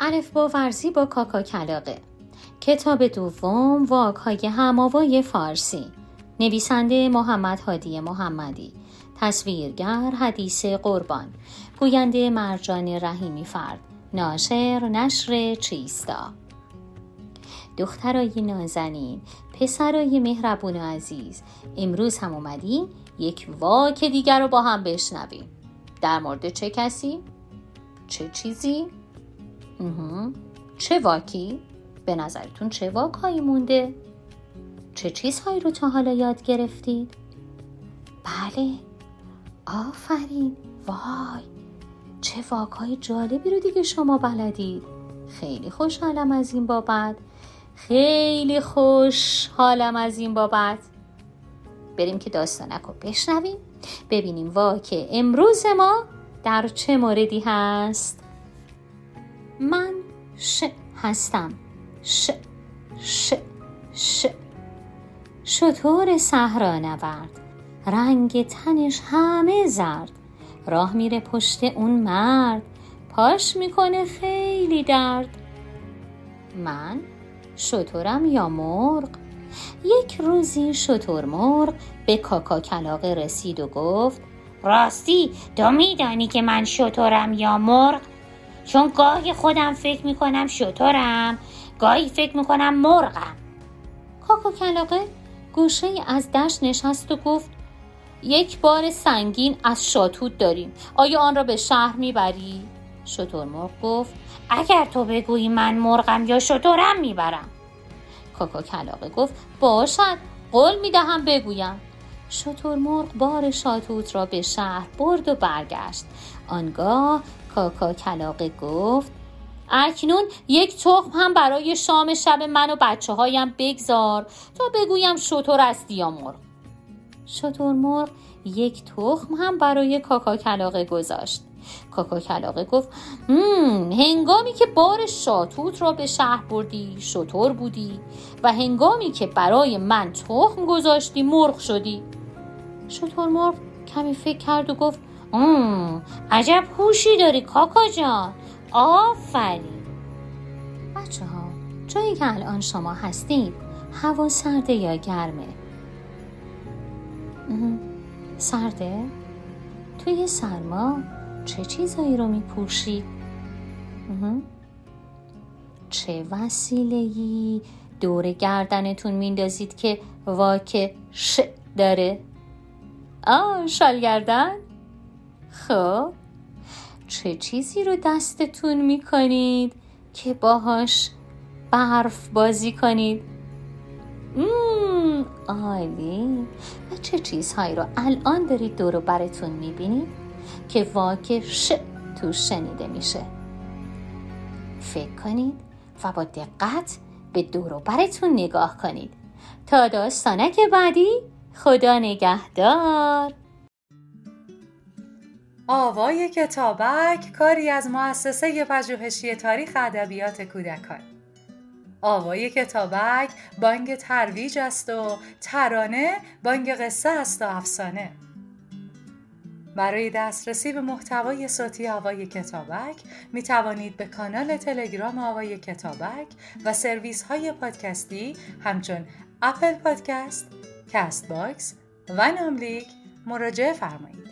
الف با ورزی با کاکا کلاقه کتاب دوم واکهای هماوای فارسی. نویسنده محمد هادی محمدی. تصویرگر حدیث قربان. گوینده مرجان رحیمی فرد. ناشر نشر چیستا. دخترای نازنین پسرای مهربون و عزیز. امروز هم اومدیم یک واک دیگر رو با هم بشنویم. در مورد چه کسی؟ چه چیزی؟ چه واکی؟ به نظرتون چه واکهایی مونده؟ چه چیزهایی رو تا حالا یاد گرفتید؟ بله. آفرین. وای. چه واکهای جالبی رو دیگه شما بلدید. خیلی خوشحالم از این بابت. خیلی خوشحالم از این بابت. بریم که داستانک رو بشنویم. ببینیم واکه امروز ما در چه موردی هست. من ش هستم. ش ش ش. شطور صحرا نورد رنگ تنش همه زرد. راه میره پشت اون مرد. پاش می‌کنه خیلی درد. من شطورم یا مرغ؟ یک روزی شطور مرغ به کاکا کلاقه رسید و گفت راستی تو میدانی که من شطورم یا مرغ؟ چون گاهی خودم فکر می‌کنم شطورم گاهی فکر می‌کنم مرغم. کاکا کلاقه گوشه از دشت نشست و گفت یک بار سنگین از شاتوت داریم. آیا آن را به شهر می‌بری؟ شطور مرغ گفت اگر تو بگویی من مرغم یا شطورم می‌برم. کاکا کلاقه گفت باشد قول می‌دهم بگویم. شطور مرغ بار شاتوت را به شهر برد و برگشت. آنگاه کاکا کلاقه گفت اکنون یک تخم هم برای شام شب من و بچه هایم بگذار تا بگویم شطور است یا مرغ. شطور مرغ یک تخم هم برای کاکا کلاقه گذاشت. کاکا کلاقه گفت هنگامی که بار شاتوت را به شهر بردی شطور بودی و هنگامی که برای من تخم گذاشتی مرغ شدی. شطور مرغ کمی فکر کرد و گفت عجب هوشی داری کاکا جان. آفرین. بچه ها جایی که الان شما هستید هوا سرده یا گرمه؟ سرده؟ توی سرما چه چیزایی رو میپوشید؟ چه وسیلهی دور گردنتون میندازید که واکه ش داره؟ آه شال گردن. خب چه چیزی رو دستتون می‌کنید که باهاش برف بازی کنید؟ عالی. و چه چیزهایی رو الان دارید دور براتون می‌بینید که واکه ش تو شنیده میشه؟ فکر کنید و با دقت به دور براتون نگاه کنید. تا داستانک بعدی خدا نگهدار. آوای کتابک کاری از مؤسسه پژوهشی تاریخ ادبیات کودکان. آوای کتابک بانگ ترویج است و ترانه بانگ قصه است و افسانه. برای دسترسی به محتوای صوتی آوای کتابک می توانید به کانال تلگرام آوای کتابک و سرویس های پادکستی همچون اپل پادکست، کست باکس و ناملیک مراجعه فرمایید.